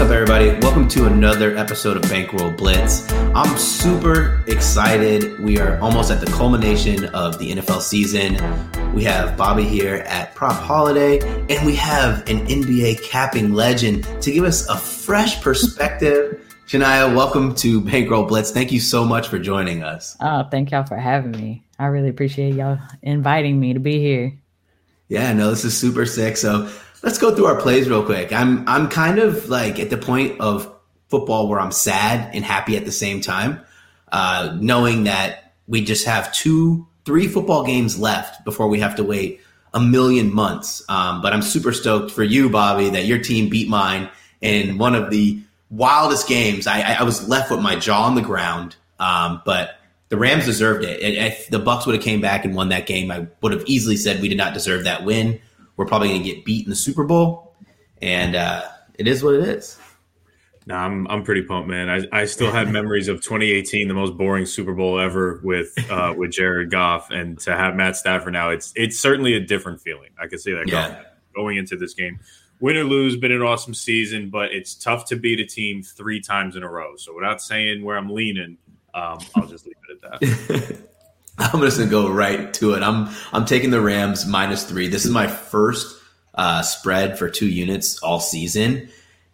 What's up, everybody? Welcome to another episode of Bankroll Blitz. I'm super excited. We are almost at the culmination of the NFL season. We have Bobby here at Prop Holiday, and we have an NBA capping legend to give us a fresh perspective. Shania, welcome to Bankroll Blitz. Thank you so much for joining us. Oh, thank y'all for having me. I really appreciate y'all inviting me to be here. Yeah, no, this is super sick. So let's go through our plays real quick. I'm I'm kind of like at the point of football where I'm sad and happy at the same time, uh, knowing that we just have two, three football games left before we have to wait a million months. Um, but I'm super stoked for you, Bobby, that your team beat mine in one of the wildest games. I, I was left with my jaw on the ground, um, but the Rams deserved it. If the Bucks would have came back and won that game, I would have easily said we did not deserve that win we're probably going to get beat in the Super Bowl, and uh, it is what it is. No, I'm I'm pretty pumped, man. I, I still have memories of 2018, the most boring Super Bowl ever with uh, with Jared Goff, and to have Matt Stafford now, it's it's certainly a different feeling. I can see that yeah. going, going into this game. Win or lose, been an awesome season, but it's tough to beat a team three times in a row. So without saying where I'm leaning, um, I'll just leave it at that. I'm just gonna go right to it. I'm I'm taking the Rams minus three. This is my first uh, spread for two units all season,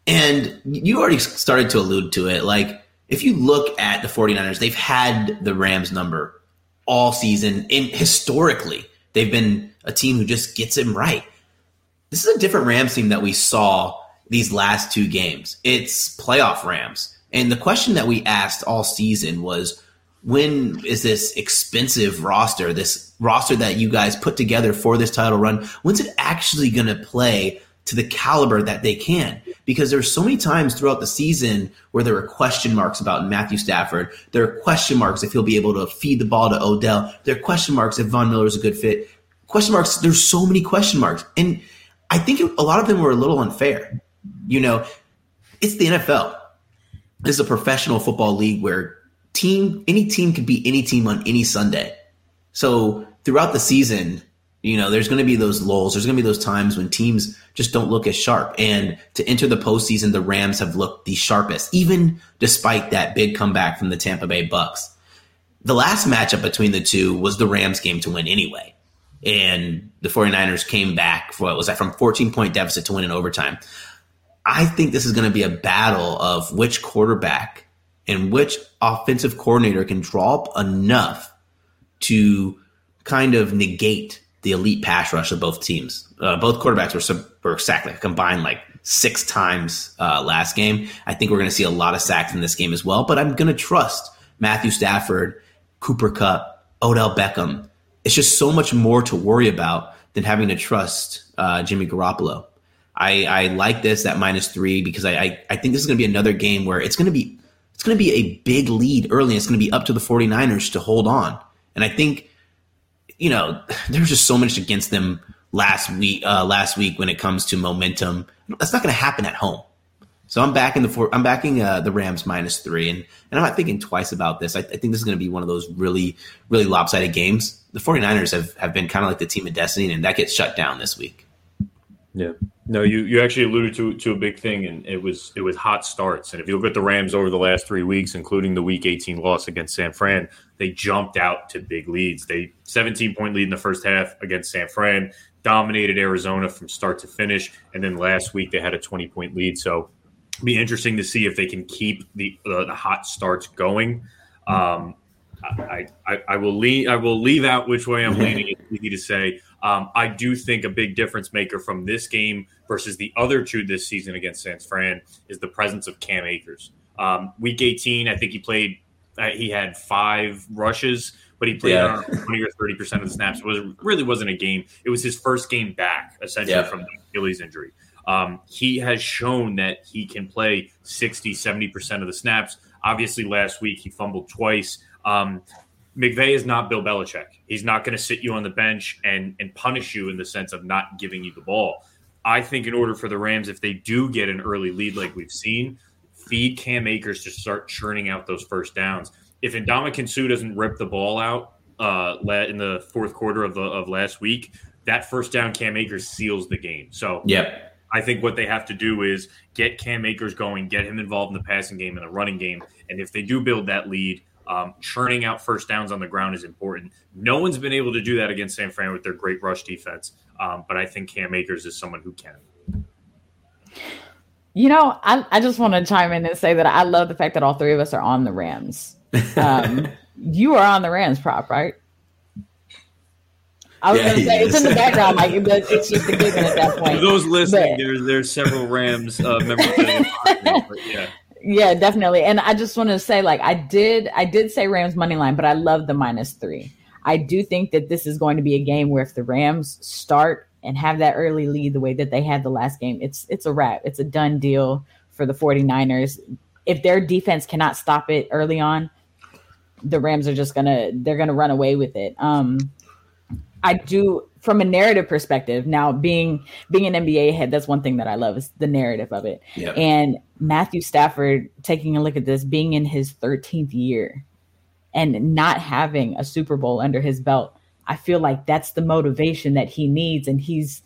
and you already started to allude to it. Like if you look at the 49ers, they've had the Rams number all season, and historically they've been a team who just gets it right. This is a different Rams team that we saw these last two games. It's playoff Rams, and the question that we asked all season was when is this expensive roster, this roster that you guys put together for this title run, when's it actually going to play to the caliber that they can? Because there's so many times throughout the season where there are question marks about Matthew Stafford. There are question marks if he'll be able to feed the ball to Odell. There are question marks if Von Miller is a good fit. Question marks. There's so many question marks, and I think a lot of them were a little unfair. You know, it's the NFL. This is a professional football league where team, any team could beat any team on any Sunday. So throughout the season, you know, there's going to be those lulls. There's going to be those times when teams just don't look as sharp. And to enter the postseason, the Rams have looked the sharpest, even despite that big comeback from the Tampa Bay Bucks. The last matchup between the two was the Rams game to win anyway. And the 49ers came back for what was that from 14 point deficit to win in overtime. I think this is going to be a battle of which quarterback and which offensive coordinator can draw up enough to kind of negate the elite pass rush of both teams. Uh, both quarterbacks were, were sacked like combined like six times uh, last game. I think we're going to see a lot of sacks in this game as well. But I'm going to trust Matthew Stafford, Cooper Kupp, Odell Beckham. It's just so much more to worry about than having to trust uh, Jimmy Garoppolo. I, I like this at minus three because I, I, I think this is going to be another game where it's going to be it's going to be a big lead early. And it's going to be up to the 49ers to hold on. And I think, you know, there's just so much against them last week, uh, last week when it comes to momentum. That's not going to happen at home. So I'm backing the four, I'm backing uh, the Rams minus three, and, and I'm not thinking twice about this. I, I think this is going to be one of those really, really lopsided games. The 49ers have, have been kind of like the team of destiny, and that gets shut down this week. Yeah. No, you, you actually alluded to to a big thing, and it was it was hot starts. And if you look at the Rams over the last three weeks, including the Week 18 loss against San Fran, they jumped out to big leads. They 17 point lead in the first half against San Fran, dominated Arizona from start to finish, and then last week they had a 20 point lead. So, be interesting to see if they can keep the uh, the hot starts going. Um, I, I, I will lean I will leave out which way I'm leaning. It's easy to say. Um, I do think a big difference maker from this game versus the other two this season against San Fran is the presence of Cam Akers. Um, week 18, I think he played. Uh, he had five rushes, but he played yeah. 20 or 30 percent of the snaps. It was really wasn't a game. It was his first game back, essentially yeah. from the Achilles injury. Um, he has shown that he can play 60, 70 percent of the snaps. Obviously, last week he fumbled twice. Um, McVay is not Bill Belichick. He's not going to sit you on the bench and and punish you in the sense of not giving you the ball. I think in order for the Rams, if they do get an early lead like we've seen, feed Cam Akers to start churning out those first downs. If Ndamukong Suh doesn't rip the ball out uh, in the fourth quarter of the of last week, that first down Cam Akers seals the game. So yeah, I think what they have to do is get Cam Akers going, get him involved in the passing game and the running game. And if they do build that lead, um, churning out first downs on the ground is important. No one's been able to do that against San Fran with their great rush defense. Um, but I think Cam Akers is someone who can. You know, I, I just want to chime in and say that I love the fact that all three of us are on the Rams. Um, you are on the Rams prop, right? I was Yeah, going to say he it's in the background, like it's it's just a given at that point. For point. those listening, But- there's there's several Rams uh, members. Of the yeah, Yeah, definitely. And I just want to say, like, I did, I did say Rams money line, but I love the minus three. I do think that this is going to be a game where if the Rams start and have that early lead the way that they had the last game, it's it's a wrap. It's a done deal for the 49ers. If their defense cannot stop it early on, the Rams are just gonna they're gonna run away with it. Um I do from a narrative perspective. Now, being being an NBA head, that's one thing that I love is the narrative of it. Yeah. And Matthew Stafford, taking a look at this, being in his 13th year and not having a Super Bowl under his belt, I feel like that's the motivation that he needs. And he's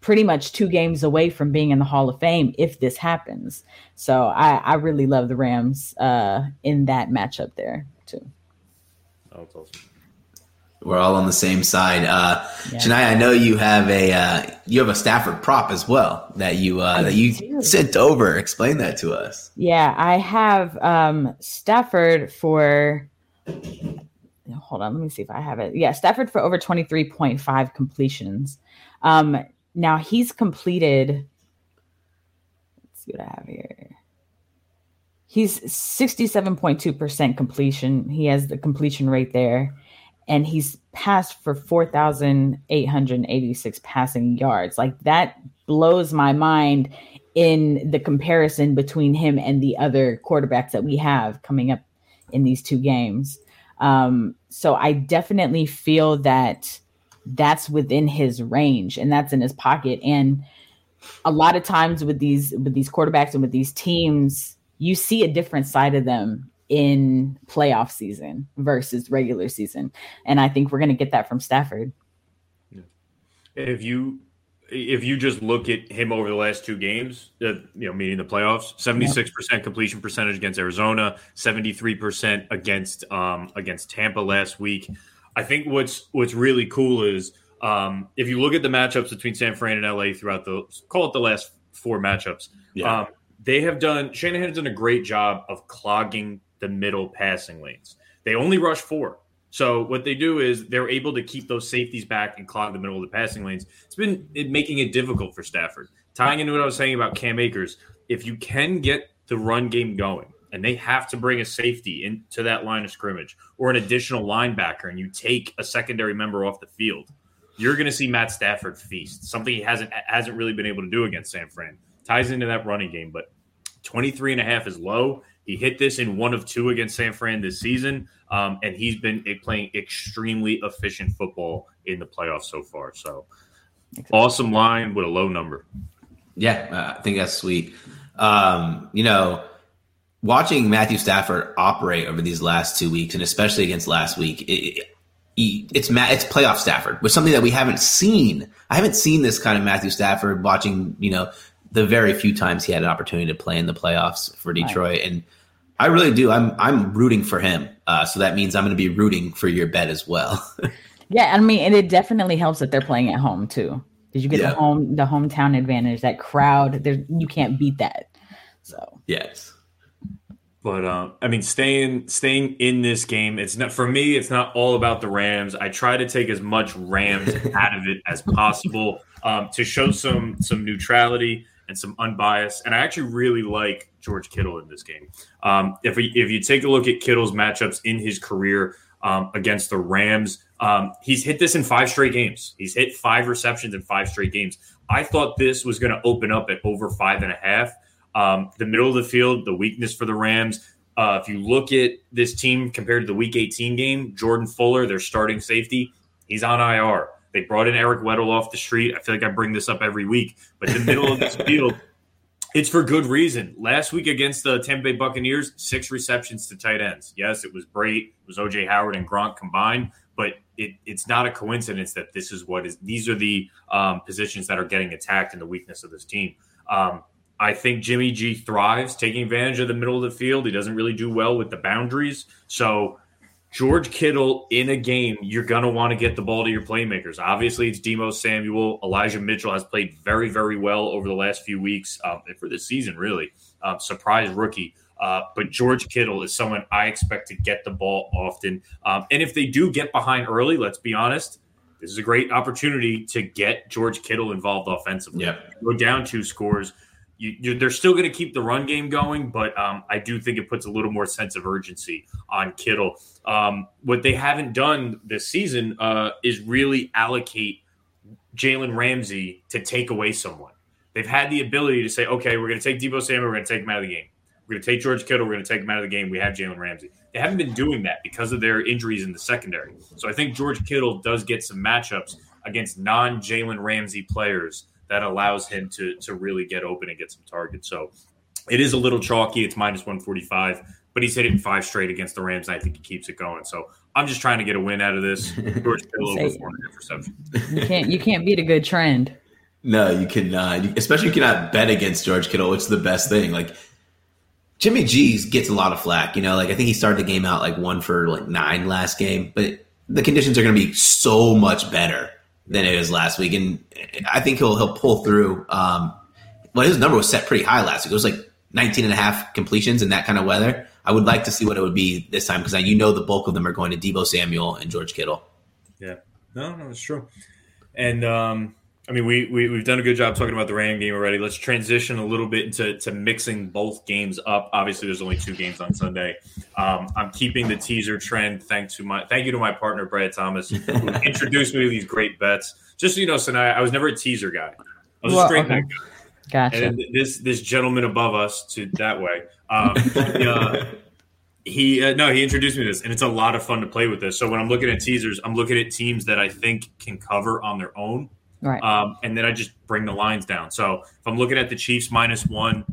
pretty much two games away from being in the Hall of Fame if this happens. So I, I really love the Rams uh, in that matchup there, too. oh, it's awesome. We're all on the same side. Uh, Yeah. Shania, I know you have a uh, you have a Stafford prop as well that you uh, that you do. sent over. Explain that to us. Yeah, I have um Stafford for hold on, let me see if I have it. Yeah, Stafford for over 23.5 completions. Um now he's completed let's see what I have here. He's 67.2% completion. He has the completion rate there. And he's passed for 4,886 passing yards. Like that blows my mind in the comparison between him and the other quarterbacks that we have coming up in these two games. Um, so I definitely feel that that's within his range and that's in his pocket. And a lot of times with these with these quarterbacks and with these teams, you see a different side of them in playoff season versus regular season. And I think we're gonna get that from Stafford. If you if you just look at him over the last two games, uh, you know, meaning the playoffs, seventy six percent completion percentage against Arizona, seventy three percent against um, against Tampa last week. I think what's what's really cool is um, if you look at the matchups between San Fran and LA throughout the call it the last four matchups, Yeah. um, they have done Shanahan has done a great job of clogging the middle passing lanes. They only rush four. So what they do is they're able to keep those safeties back and clog the middle of the passing lanes. It's been making it difficult for Stafford. Tying into what I was saying about Cam Akers, if you can get the run game going, and they have to bring a safety into that line of scrimmage or an additional linebacker, and you take a secondary member off the field, you're going to see Matt Stafford feast. Something he hasn't hasn't really been able to do against San Fran. Ties into that running game, but 23 and a half is low. He hit this in one of two against San Fran this season, um, and he's been playing extremely efficient football in the playoffs so far. So, awesome line with a low number. Yeah, uh, I think that's sweet. Um, you know, watching Matthew Stafford operate over these last two weeks, and especially against last week, it, it, it's Ma- it's playoff Stafford, which is something that we haven't seen. I haven't seen this kind of Matthew Stafford watching. You know, the very few times he had an opportunity to play in the playoffs for Detroit, and I really do. I'm I'm rooting for him. Uh, so that means I'm going to be rooting for your bet as well. Yeah, I mean, and it definitely helps that they're playing at home too. Did you get Yeah. the home the hometown advantage? That crowd, there you can't beat that. So yes. But uh, I mean, staying staying in this game, it's not for me. It's not all about the Rams. I try to take as much Rams out of it as possible um, to show some some neutrality and some unbiased. And I actually really like George Kittle in this game. Um, if we, if you take a look at Kittle's matchups in his career um, against the Rams, um, he's hit this in five straight games. He's hit five receptions in five straight games. I thought this was going to open up at over five and a half. Um, the middle of the field, the weakness for the Rams. Uh, if you look at this team compared to the Week 18 game, Jordan Fuller, their starting safety, he's on IR. They brought in Eric Weddle off the street. I feel like I bring this up every week, but the middle of this field, it's for good reason. Last week against the Tampa Bay Buccaneers, six receptions to tight ends. Yes, it was Brate, it was OJ Howard and Gronk combined, but it, it's not a coincidence that this is what is these are the um, positions that are getting attacked and the weakness of this team. Um, I think Jimmy G thrives taking advantage of the middle of the field. He doesn't really do well with the boundaries. So George Kittle in a game, you're going to want to get the ball to your playmakers. Obviously, it's Deebo Samuel. Elijah Mitchell has played very, very well over the last few weeks um, and for this season, really. Um, surprise rookie. Uh, but George Kittle is someone I expect to get the ball often. Um, and if they do get behind early, let's be honest, this is a great opportunity to get George Kittle involved offensively. Yep. Go down two scores. You, they're still going to keep the run game going, but um, I do think it puts a little more sense of urgency on Kittle. Um, what they haven't done this season uh, is really allocate Jalen Ramsey to take away someone. They've had the ability to say, okay, we're going to take Deebo Samuel, we're going to take him out of the game. We're going to take George Kittle. We're going to take him out of the game. We have Jalen Ramsey. They haven't been doing that because of their injuries in the secondary. So I think George Kittle does get some matchups against non Jalen Ramsey players that allows him to to really get open and get some targets. So it is a little chalky. It's minus 145, but he's hitting five straight against the Rams. And I think he keeps it going. So I'm just trying to get a win out of this. George Kittle over four and a half reception. You can't you can't beat a good trend. No, you cannot. Especially you cannot bet against George Kittle, It's the best thing. Like Jimmy G's gets a lot of flack. You know, like I think he started the game out like one for like nine last game, but the conditions are going to be so much better than it was last week, and I think he'll he'll pull through. Um, well, his number was set pretty high last week. It was like 19 and a half completions in that kind of weather. I would like to see what it would be this time because you know the bulk of them are going to Deebo Samuel and George Kittle. Yeah, no, no, it's true. And um, I mean, we, we have done a good job talking about the Ram game already. Let's transition a little bit into to mixing both games up. Obviously, there's only two games on Sunday. Um, I'm keeping the teaser trend. Thanks to my thank you to my partner Brad Thomas, who introduced me to these great bets. Just so you know, Sanaya, I was never a teaser guy. I was well, a straight okay. guy. Gotcha. And this this gentleman above us to that way. Um, he, uh, he uh, no, he introduced me to this, and it's a lot of fun to play with this. So when I'm looking at teasers, I'm looking at teams that I think can cover on their own Right. Um, and then I just bring the lines down. So if I'm looking at the Chiefs minus one,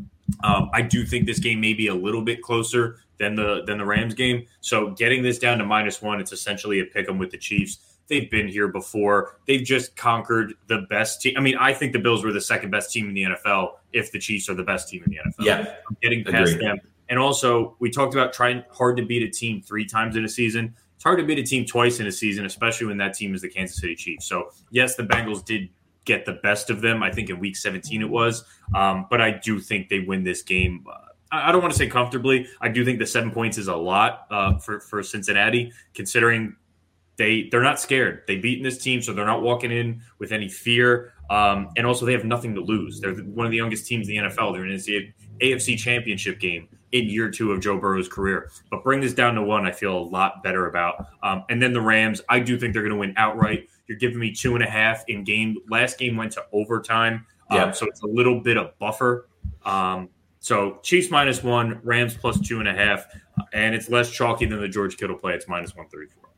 um, I do think this game may be a little bit closer than the than the Rams game. So getting this down to minus one, it's essentially a pick 'em with the Chiefs. They've been here before. They've just conquered the best team. I mean, I think the Bills were the second best team in the NFL. If the Chiefs are the best team in the NFL, yeah, I'm getting past Agreed. them. And also, we talked about trying hard to beat a team three times in a season it's hard to beat a team twice in a season, especially when that team is the Kansas City Chiefs. So, yes, the Bengals did get the best of them. I think in week 17 it was. Um, but I do think they win this game. Uh, I don't want to say comfortably. I do think the seven points is a lot uh, for, for Cincinnati, considering they they're not scared. They've beaten this team, so they're not walking in with any fear. Um, and also, they have nothing to lose. They're one of the youngest teams in the NFL. They're in the AFC Championship game in year two of Joe Burrow's career. But bring this down to one, I feel a lot better about. Um, and then the Rams, I do think they're going to win outright. You're giving me two and a half in game. Last game went to overtime. Um, yeah. so it's a little bit of buffer. Um, so Chiefs minus one, Rams plus two and a half, and it's less chalky than the George Kittle play. It's minus one thirty four.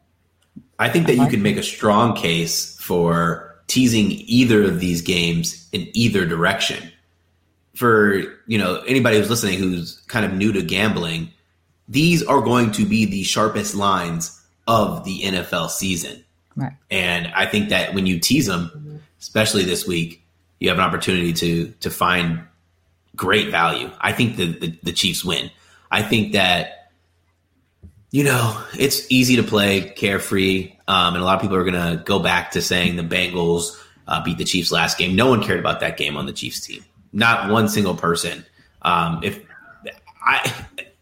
I think that you can make a strong case for teasing either of these games in either direction for you know anybody who's listening who's kind of new to gambling, these are going to be the sharpest lines of the NFL season. Right. And I think that when you tease them, especially this week, you have an opportunity to to find great value. I think the, the, the Chiefs win. I think that you know it's easy to play carefree, um, and a lot of people are going to go back to saying the Bengals uh, beat the Chiefs last game. No one cared about that game on the Chiefs team. Not one single person. Um, if I,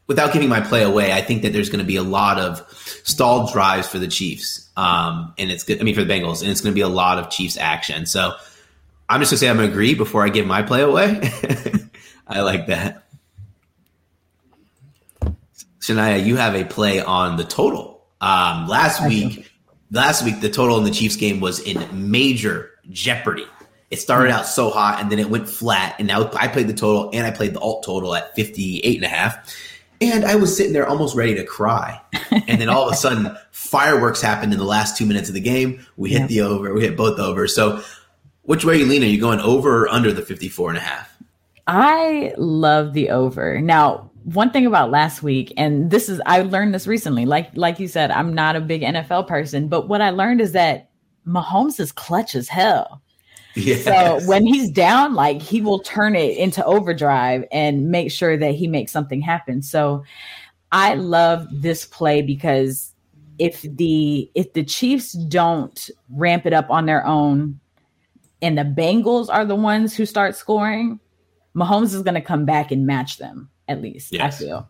without giving my play away, I think that there's going to be a lot of stalled drives for the Chiefs, um, and it's good. I mean, for the Bengals, and it's going to be a lot of Chiefs action. So I'm just going to say I'm going to agree before I give my play away. I like that. Shania, you have a play on the total. Um, last week, last week the total in the Chiefs game was in major jeopardy. It started out so hot and then it went flat. And now I played the total and I played the alt total at 58 and a half. And I was sitting there almost ready to cry. And then all of a sudden, fireworks happened in the last two minutes of the game. We hit yeah. the over, we hit both over. So, which way are you leaning? Are you going over or under the 54 and a half? I love the over. Now, one thing about last week, and this is I learned this recently. Like like you said, I'm not a big NFL person, but what I learned is that Mahomes is clutch as hell. Yes. So when he's down, like he will turn it into overdrive and make sure that he makes something happen. So I love this play because if the if the Chiefs don't ramp it up on their own and the Bengals are the ones who start scoring, Mahomes is going to come back and match them at least. Yes. I feel.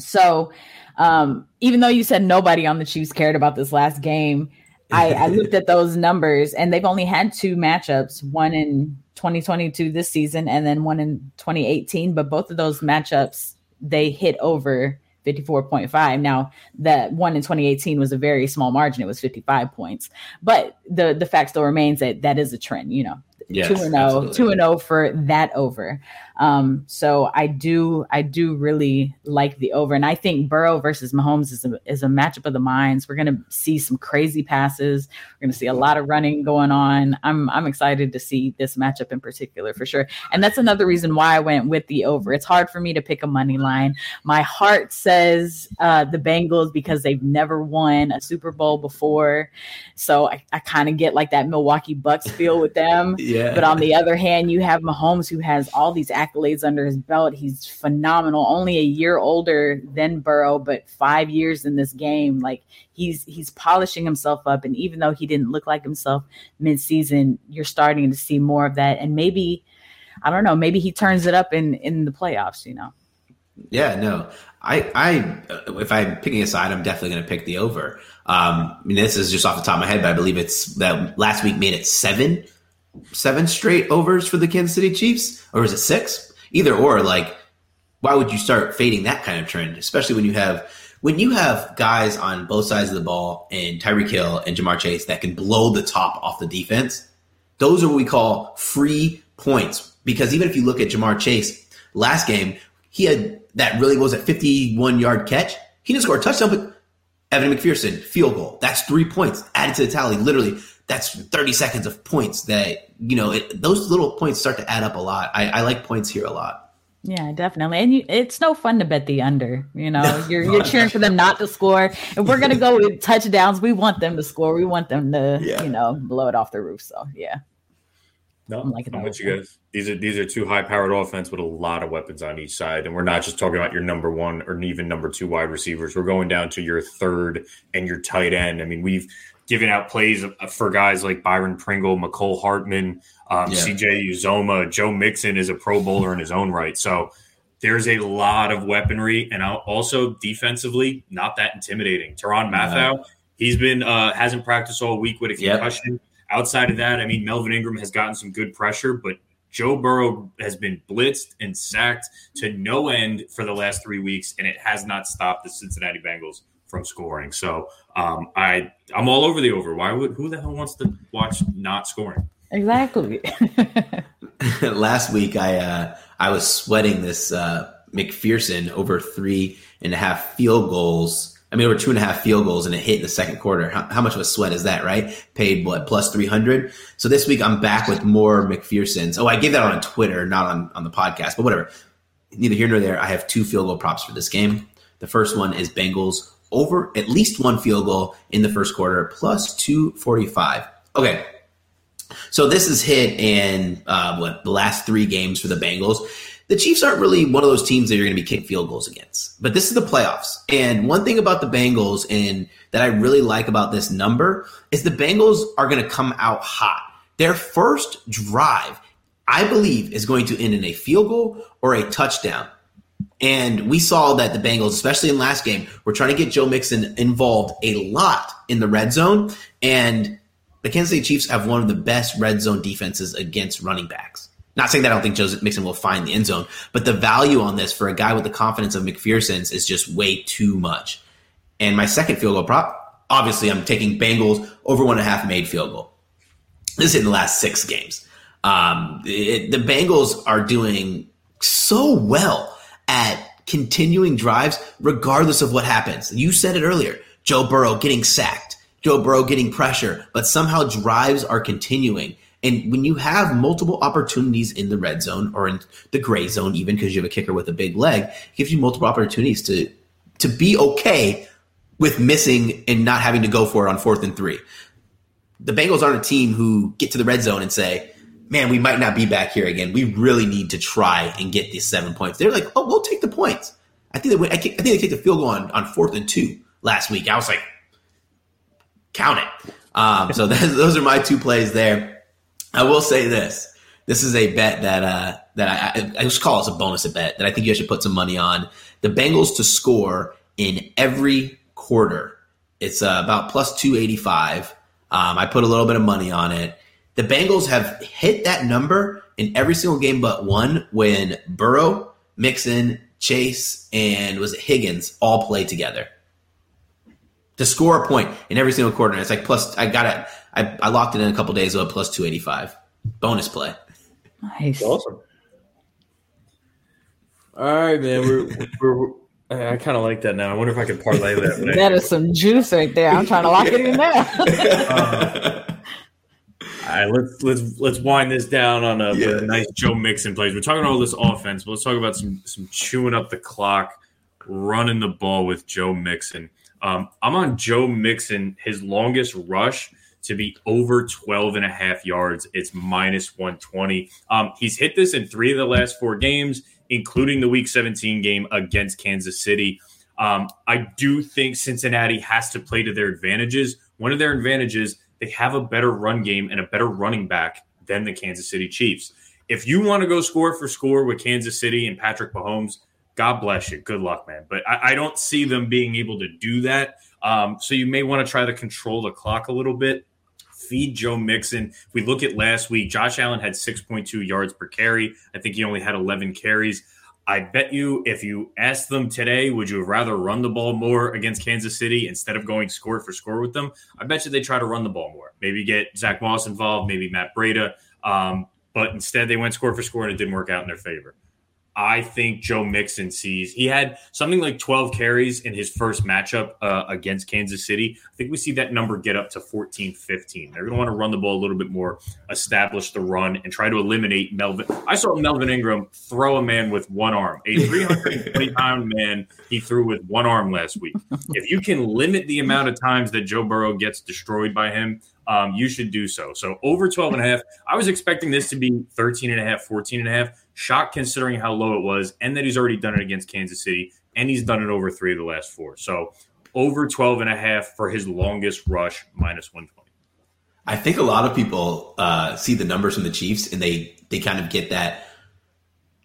So, um, even though you said nobody on the Chiefs cared about this last game, I, I looked at those numbers and they've only had two matchups, one in 2022 this season and then one in 2018. But both of those matchups, they hit over 54.5. Now, that one in 2018 was a very small margin. It was 55 points. But the the fact still remains that that is a trend, you know. Yes, 2 and 0, 2 and 0 for that over. Um, so I do, I do really like the over, and I think Burrow versus Mahomes is a, is a matchup of the minds. We're going to see some crazy passes. We're going to see a lot of running going on. I'm, I'm excited to see this matchup in particular for sure. And that's another reason why I went with the over. It's hard for me to pick a money line. My heart says uh, the Bengals because they've never won a Super Bowl before, so I, I kind of get like that Milwaukee Bucks feel with them. yeah. But on the other hand, you have Mahomes who has all these accolades under his belt. He's phenomenal. Only a year older than Burrow, but five years in this game. Like he's he's polishing himself up. And even though he didn't look like himself mid-season, you're starting to see more of that. And maybe I don't know. Maybe he turns it up in in the playoffs. You know. Yeah. No. I I if I'm picking a side, I'm definitely going to pick the over. Um, I mean, this is just off the top of my head, but I believe it's that last week made it seven seven straight overs for the Kansas City Chiefs, or is it six? Either or, like, why would you start fading that kind of trend, especially when you have when you have guys on both sides of the ball and Tyreek Hill and Ja'Marr Chase that can blow the top off the defense? Those are what we call free points. Because even if you look at Ja'Marr Chase last game, he had that really was a 51 yard catch. He didn't score a touchdown, but Evan McPherson field goal. That's three points added to the tally. Literally, that's 30 seconds of points that, you know, it, those little points start to add up a lot. I, I like points here a lot. Yeah, definitely. And you, it's no fun to bet the under. You know, you're you're cheering for them not to score. If we're gonna go with touchdowns, we want them to score. We want them to, yeah. you know, blow it off the roof. So yeah. No, I'm, I'm with you guys. These are these are two high powered offense with a lot of weapons on each side, and we're not just talking about your number one or even number two wide receivers. We're going down to your third and your tight end. I mean, we've giving out plays for guys like Byron Pringle, Mecole Hardman, um, yeah. CJ Uzomah, Joe Mixon is a Pro Bowler in his own right. So there's a lot of weaponry, and also defensively, not that intimidating. Tyrann Mathieu, he's been uh, hasn't practiced all week with a concussion. Yep. Outside of that, I mean, Melvin Ingram has gotten some good pressure, but Joe Burrow has been blitzed and sacked to no end for the last three weeks, and it has not stopped the Cincinnati Bengals from scoring. So um, I I'm all over the over. Why would who the hell wants to watch not scoring? Exactly. Last week I uh, I was sweating this uh, McPherson over three and a half field goals. I mean, over two and a half field goals, and it hit in the second quarter. How, how much of a sweat is that, right? Paid what plus three hundred. So this week I'm back with more McPhersons. Oh, I gave that on Twitter, not on on the podcast, but whatever. Neither here nor there. I have two field goal props for this game. The first one is Bengals over at least one field goal in the first quarter, plus 245. Okay. So this is hit in uh, what the last three games for the Bengals. The Chiefs aren't really one of those teams that you're going to be kicking field goals against, but this is the playoffs. And one thing about the Bengals and that I really like about this number is the Bengals are going to come out hot. Their first drive, I believe, is going to end in a field goal or a touchdown. And we saw that the Bengals, especially in last game, were trying to get Joe Mixon involved a lot in the red zone. And the Kansas City Chiefs have one of the best red zone defenses against running backs. Not saying that I don't think Joe Mixon will find the end zone, but the value on this for a guy with the confidence of McPherson's is just way too much. And my second field goal prop, obviously, I'm taking Bengals over one and a half made field goal. This is in the last six games. Um, it, the Bengals are doing so well at continuing drives, regardless of what happens. You said it earlier Joe Burrow getting sacked, Joe Burrow getting pressure, but somehow drives are continuing. And when you have multiple opportunities in the red zone or in the gray zone, even because you have a kicker with a big leg, it gives you multiple opportunities to to be okay with missing and not having to go for it on fourth and three. The Bengals aren't a team who get to the red zone and say, "Man, we might not be back here again. We really need to try and get these seven points." They're like, "Oh, we'll take the points." I think they went, I think they take the field goal on, on fourth and two last week. I was like, count it. Um, so those are my two plays there. I will say this: this is a bet that uh, that I, I just call it a bonus a bet that I think you should put some money on. The Bengals to score in every quarter. It's uh, about plus two eighty five. Um, I put a little bit of money on it. The Bengals have hit that number in every single game but one when Burrow, Mixon, Chase, and was it Higgins all play together to score a point in every single quarter. And it's like plus, I got it. I, I locked it in a couple days ago, plus 285. Bonus play. Nice. Awesome. All right, man. We're, we're, I kind of like that now. I wonder if I can parlay that. that is some juice right there. I'm trying to lock it in now. uh, all right, let's let's let's wind this down on a, yeah. nice Joe Mixon plays. We're talking all this offense, but let's talk about some some chewing up the clock, running the ball with Joe Mixon. Um, I'm on Joe Mixon, his longest rush to be over 12 and a half yards. It's minus 120. Um, he's hit this in three of the last four games, including the week 17 game against Kansas City. Um, I do think Cincinnati has to play to their advantages. One of their advantages, they have a better run game and a better running back than the Kansas City Chiefs. If you want to go score for score with Kansas City and Patrick Mahomes, God bless you. Good luck, man. But I, I don't see them being able to do that. Um, so you may want to try to control the clock a little bit. Feed Joe Mixon. If we look at last week, Josh Allen had 6.2 yards per carry. I think he only had 11 carries. I bet you if you ask them today, would you rather run the ball more against Kansas City instead of going score for score with them? I bet you they try to run the ball more. Maybe get Zach Moss involved, maybe Matt Breida. Um, but instead, they went score for score and it didn't work out in their favor. I think Joe Mixon sees. He had something like 12 carries in his first matchup uh, against Kansas City. I think we see that number get up to 14, 15. They're going to want to run the ball a little bit more, establish the run, and try to eliminate Melvin. I saw Melvin Ingram throw a man with one arm, a 320 pound man he threw with one arm last week. If you can limit the amount of times that Joe Burrow gets destroyed by him, um, you should do so. So over 12 and a half. I was expecting this to be 13 and a half, 14 and a half. Shocked considering how low it was and that he's already done it against Kansas City and he's done it over three of the last four. So over 12 and a half for his longest rush, minus 120. I think a lot of people uh, see the numbers from the Chiefs and they they kind of get that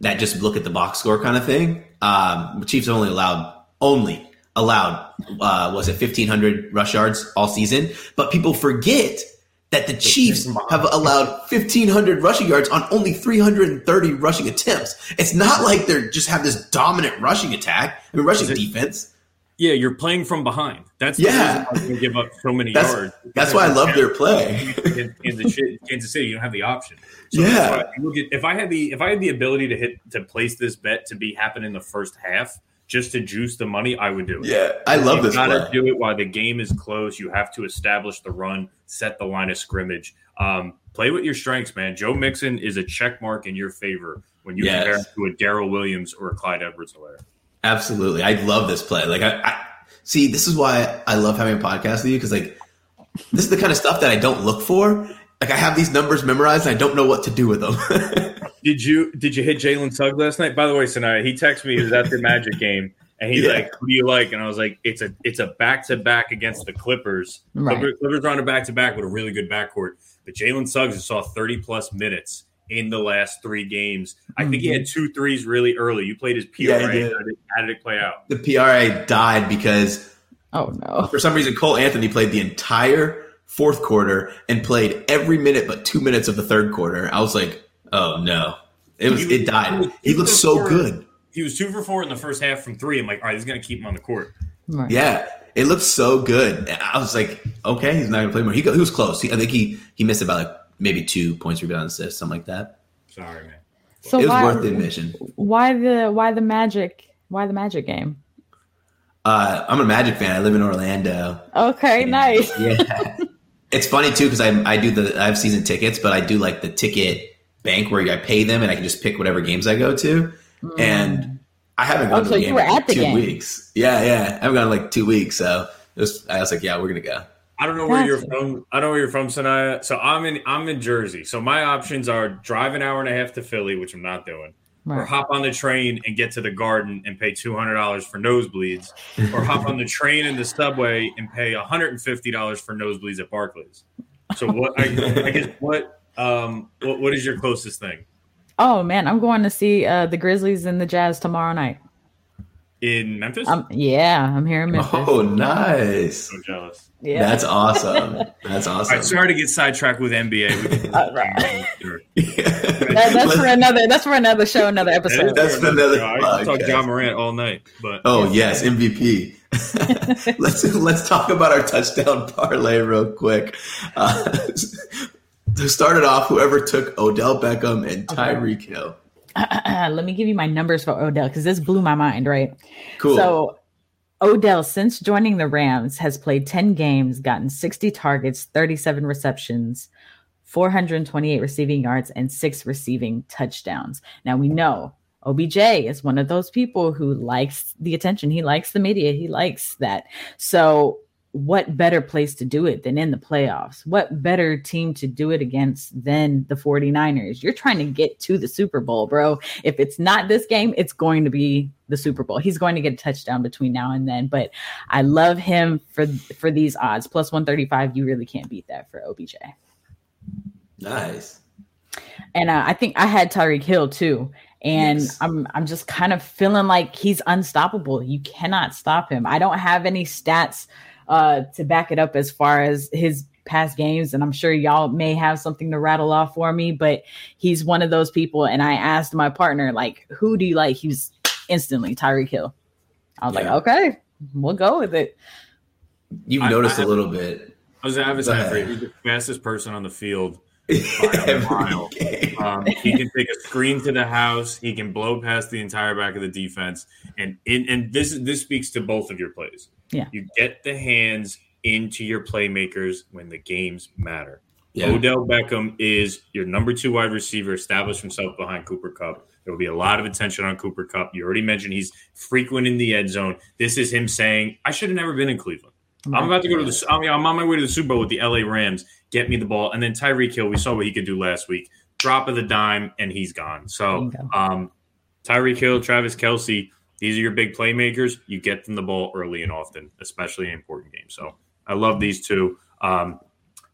that just look at the box score kind of thing. Um, the Chiefs only allowed only allowed uh, was it 1500 rush yards all season, but people forget that the Chiefs have allowed 1,500 rushing yards on only 330 rushing attempts. It's not like they're just have this dominant rushing attack. I mean, rushing it, defense. Yeah, you're playing from behind. That's the yeah. reason why give up so many that's, yards. That's why I love their play. in, in the Kansas City, you don't have the option. So yeah. if I had the if I had the ability to hit to place this bet to be happen in the first half, just to juice the money, I would do it. Yeah, I love you this. You gotta do it while the game is close. You have to establish the run, set the line of scrimmage. Um, play with your strengths, man. Joe Mixon is a check mark in your favor when you yes. compare him to a Darrel Williams or a Clyde Edwards-Helaire. Absolutely, I love this play. Like I, I see, this is why I love having a podcast with you because like this is the kind of stuff that I don't look for. Like I have these numbers memorized, and I don't know what to do with them. Did you did you hit Jalen Suggs last night? By the way, tonight he texted me. He was at the Magic game, and he's yeah. like, "Who do you like?" And I was like, "It's a it's a back to back against the Clippers. Right. Clippers, Clippers are on a back to back with a really good backcourt. But Jalen Suggs saw thirty plus minutes in the last three games. I think he had mm-hmm. two threes really early. You played his PRA. Yeah, how, did, how did it play out? The PRA died because oh no, for some reason Cole Anthony played the entire fourth quarter and played every minute but two minutes of the third quarter. I was like, Oh no, it was, was it died. He, he looked so four, good. He was two for four in the first half from three. I'm like, all right, he's gonna keep him on the court. Right. Yeah, it looked so good. I was like, okay, he's not gonna play more. He, he was close. He, I think he he missed about like maybe two points, rebound, assist, something like that. Sorry, man. So it was why, worth the admission. Why the why the magic? Why the magic game? Uh, I'm a Magic fan. I live in Orlando. Okay, and, nice. yeah. it's funny too because I I do the I have season tickets, but I do like the ticket bank where I pay them and I can just pick whatever games I go to. Mm. And I haven't gone oh, to so the game in two game. weeks. Yeah, yeah, I haven't gone in like two weeks. So was, I was like, yeah, we're gonna go. I don't know where you're from. I don't know where you're from, Sanaya. So I'm in I'm in Jersey. So my options are drive an hour and a half to Philly, which I'm not doing. Right. Or hop on the train and get to the garden and pay two hundred dollars for nosebleeds, or hop on the train and the subway and pay one hundred and fifty dollars for nosebleeds at Barclays. So what? I, I guess what um what, what is your closest thing? Oh man, I'm going to see uh, the Grizzlies and the Jazz tomorrow night in Memphis. Um, yeah, I'm here in Memphis. Oh, nice! So jealous. Yeah, that's awesome. That's awesome. Right, sorry to get sidetracked with NBA. uh, right. that, that's for another. That's for another show, another episode. That's for another. I can talk Ja Morant all night, but oh yes, MVP. let's let's talk about our touchdown parlay real quick. Uh, to start it off, whoever took Odell Beckham and Tyreek okay. Hill. Uh, uh, uh, let me give you my numbers for Odell because this blew my mind, right? Cool. So Odell, since joining the Rams, has played 10 games, gotten 60 targets, 37 receptions, 428 receiving yards, and six receiving touchdowns. Now we know OBJ is one of those people who likes the attention. He likes the media. He likes that. So what better place to do it than in the playoffs? What better team to do it against than the 49ers? You're trying to get to the Super Bowl, bro. If it's not this game, it's going to be the Super Bowl. He's going to get a touchdown between now and then, but I love him for for these odds. Plus 135, you really can't beat that for OBJ. Nice. And uh, I think I had Tyreek Hill too and yes. I'm I'm just kind of feeling like he's unstoppable. You cannot stop him. I don't have any stats uh, to back it up as far as his past games. And I'm sure y'all may have something to rattle off for me, but he's one of those people. And I asked my partner, like, who do you like? He was instantly Tyreek Hill. I was yeah. like, okay, we'll go with it. You've noticed I, I a little bit. I was He's the fastest person on the field. um, he can take a screen to the house. He can blow past the entire back of the defense, and in, and this this speaks to both of your plays. Yeah. You get the hands into your playmakers when the games matter. Yeah. Odell Beckham is your number two wide receiver, established himself behind Cooper Kupp. There will be a lot of attention on Cooper Kupp. You already mentioned he's frequent in the end zone. This is him saying, I should have never been in Cleveland. I'm about to go to the. I mean, I'm on my way to the Super Bowl with the LA Rams. Get me the ball, and then Tyreek Hill. We saw what he could do last week. Drop of the dime, and he's gone. So, um, Tyreek Hill, Travis Kelce, these are your big playmakers. You get them the ball early and often, especially in important games. So I love these two. Um,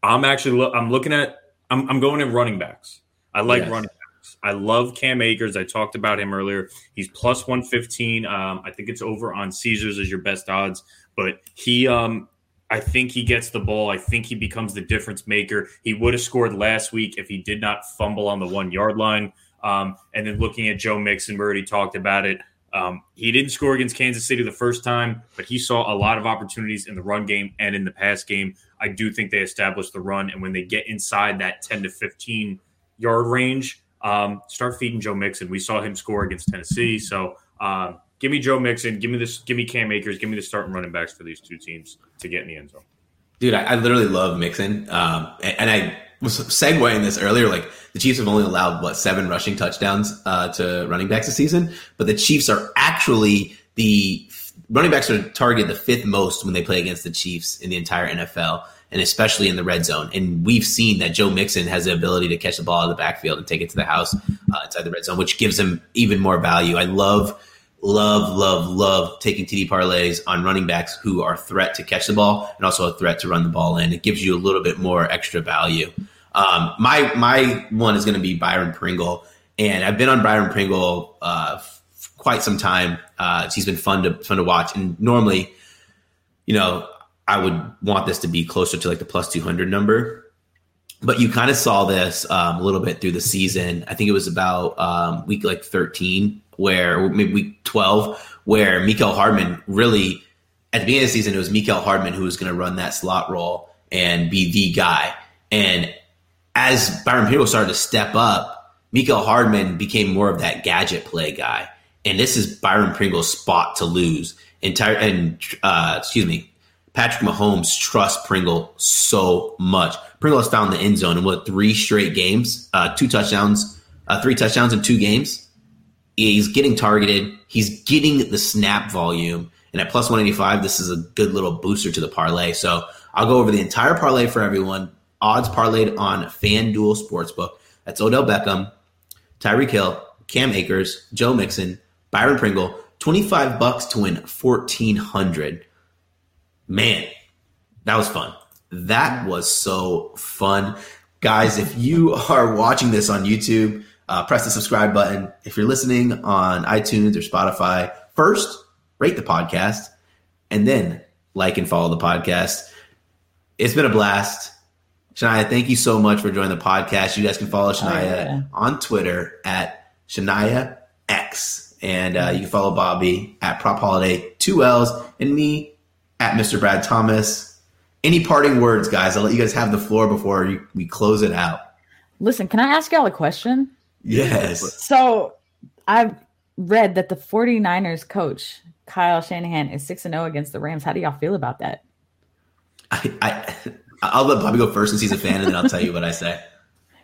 I'm actually lo- I'm looking at I'm, I'm going in running backs. I like yes. running backs. I love Cam Akers. I talked about him earlier. He's plus 115. Um, I think it's over on Caesars as your best odds, but he um, I think he gets the ball. I think he becomes the difference maker. He would have scored last week if he did not fumble on the one yard line. Um, and then looking at Joe Mixon, we already talked about it. Um, he didn't score against Kansas City the first time, but he saw a lot of opportunities in the run game and in the pass game. I do think they established the run, and when they get inside that 10 to 15 yard range, um, start feeding Joe Mixon. We saw him score against Tennessee, so um, give me Joe Mixon, give me this, give me Cam Akers, give me the starting running backs for these two teams to get in the end zone. Dude, I, I literally love Mixon, um, and, and I was segueing this earlier. Like the Chiefs have only allowed what seven rushing touchdowns uh, to running backs this season, but the Chiefs are actually the running backs are targeted the fifth most when they play against the Chiefs in the entire NFL, and especially in the red zone. And we've seen that Joe Mixon has the ability to catch the ball out of the backfield and take it to the house uh, inside the red zone, which gives him even more value. I love love, love, love taking TD parlays on running backs who are a threat to catch the ball and also a threat to run the ball in. It gives you a little bit more extra value. Um, my my one is going to be Byron Pringle, and I've been on Byron Pringle uh, f- quite some time. Uh, he's been fun to fun to watch, and normally, you know, I would want this to be closer to like the plus two hundred number. But you kind of saw this um, a little bit through the season. I think it was about um, week like thirteen, where maybe week twelve, where Mecole Hardman really at the beginning of the season it was Mecole Hardman who was going to run that slot role and be the guy. And as Byron Pringle started to step up, Mecole Hardman became more of that gadget play guy. And this is Byron Pringle's spot to lose. Entire and uh, excuse me, Patrick Mahomes trusts Pringle so much. Pringle has found the end zone in what three straight games, uh, two touchdowns, uh, three touchdowns in two games. He's getting targeted. He's getting the snap volume. And at plus 185, this is a good little booster to the parlay. So I'll go over the entire parlay for everyone. Odds parlayed on FanDuel Sportsbook. That's Odell Beckham, Tyreek Hill, Cam Akers, Joe Mixon, Byron Pringle. 25 bucks to win 1400. Man, that was fun. That was so fun. Guys, if you are watching this on YouTube, uh, press the subscribe button. If you're listening on iTunes or Spotify, first rate the podcast and then like and follow the podcast. It's been a blast. Shania, thank you so much for joining the podcast. You guys can follow Shania oh, yeah. on Twitter at Shania X. And uh, you can follow Bobby at Prop Holiday, two L's, and me at Mr. Brad Thomas. Any parting words, guys? I'll let you guys have the floor before you, we close it out. Listen, can I ask y'all a question? Yes. So I've read that the 49ers coach, Kyle Shanahan, is 6 0 against the Rams. How do y'all feel about that? I, I I'll let Bobby go first since he's a fan, and then I'll tell you what I say.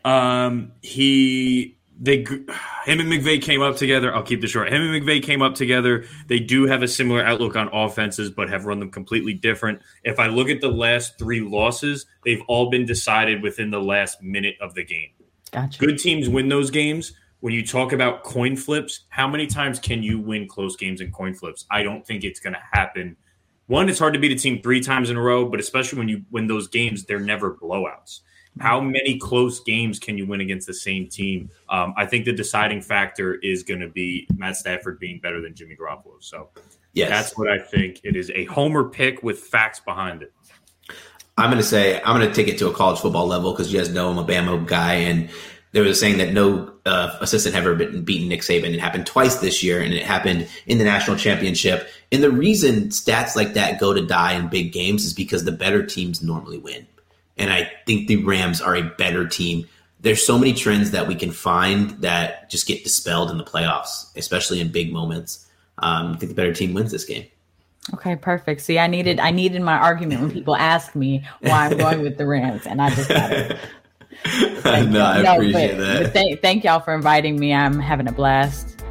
Um, he they him and McVay came up together. I'll keep this short. Him and McVay came up together. They do have a similar outlook on offenses, but have run them completely different. If I look at the last three losses, they've all been decided within the last minute of the game. Gotcha. Good teams win those games. When you talk about coin flips, how many times can you win close games in coin flips? I don't think it's going to happen. One, it's hard to beat a team three times in a row, but especially when you win those games, they're never blowouts. How many close games can you win against the same team? Um, I think the deciding factor is going to be Matt Stafford being better than Jimmy Garoppolo. So yes. that's what I think. It is a homer pick with facts behind it. I'm going to say I'm going to take it to a college football level because you guys know I'm a Bama guy, and there was a saying that no uh, assistant had ever been beaten Nick Saban. It happened twice this year, and it happened in the national championship. And the reason stats like that go to die in big games is because the better teams normally win. And I think the Rams are a better team. There's so many trends that we can find that just get dispelled in the playoffs, especially in big moments. Um, I think the better team wins this game. Okay, perfect. See, I needed I needed my argument when people ask me why I'm going with the Rams, and I just got it. no, I no, appreciate but, that. But thank, thank y'all for inviting me. I'm having a blast.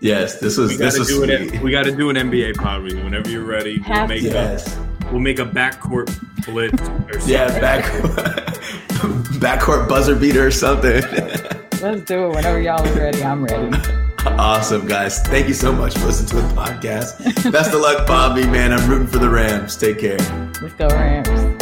Yes, this was we this was do An, we got to do an NBA pod with you whenever you're ready. We'll make, yes. a, we'll make a backcourt blitz. yeah, back backcourt buzzer beater or something. Let's do it whenever y'all are ready. I'm ready. Awesome, guys. Thank you so much for listening to the podcast. Best of luck, Bobby, man. I'm rooting for the Rams. Take care. Let's go, Rams.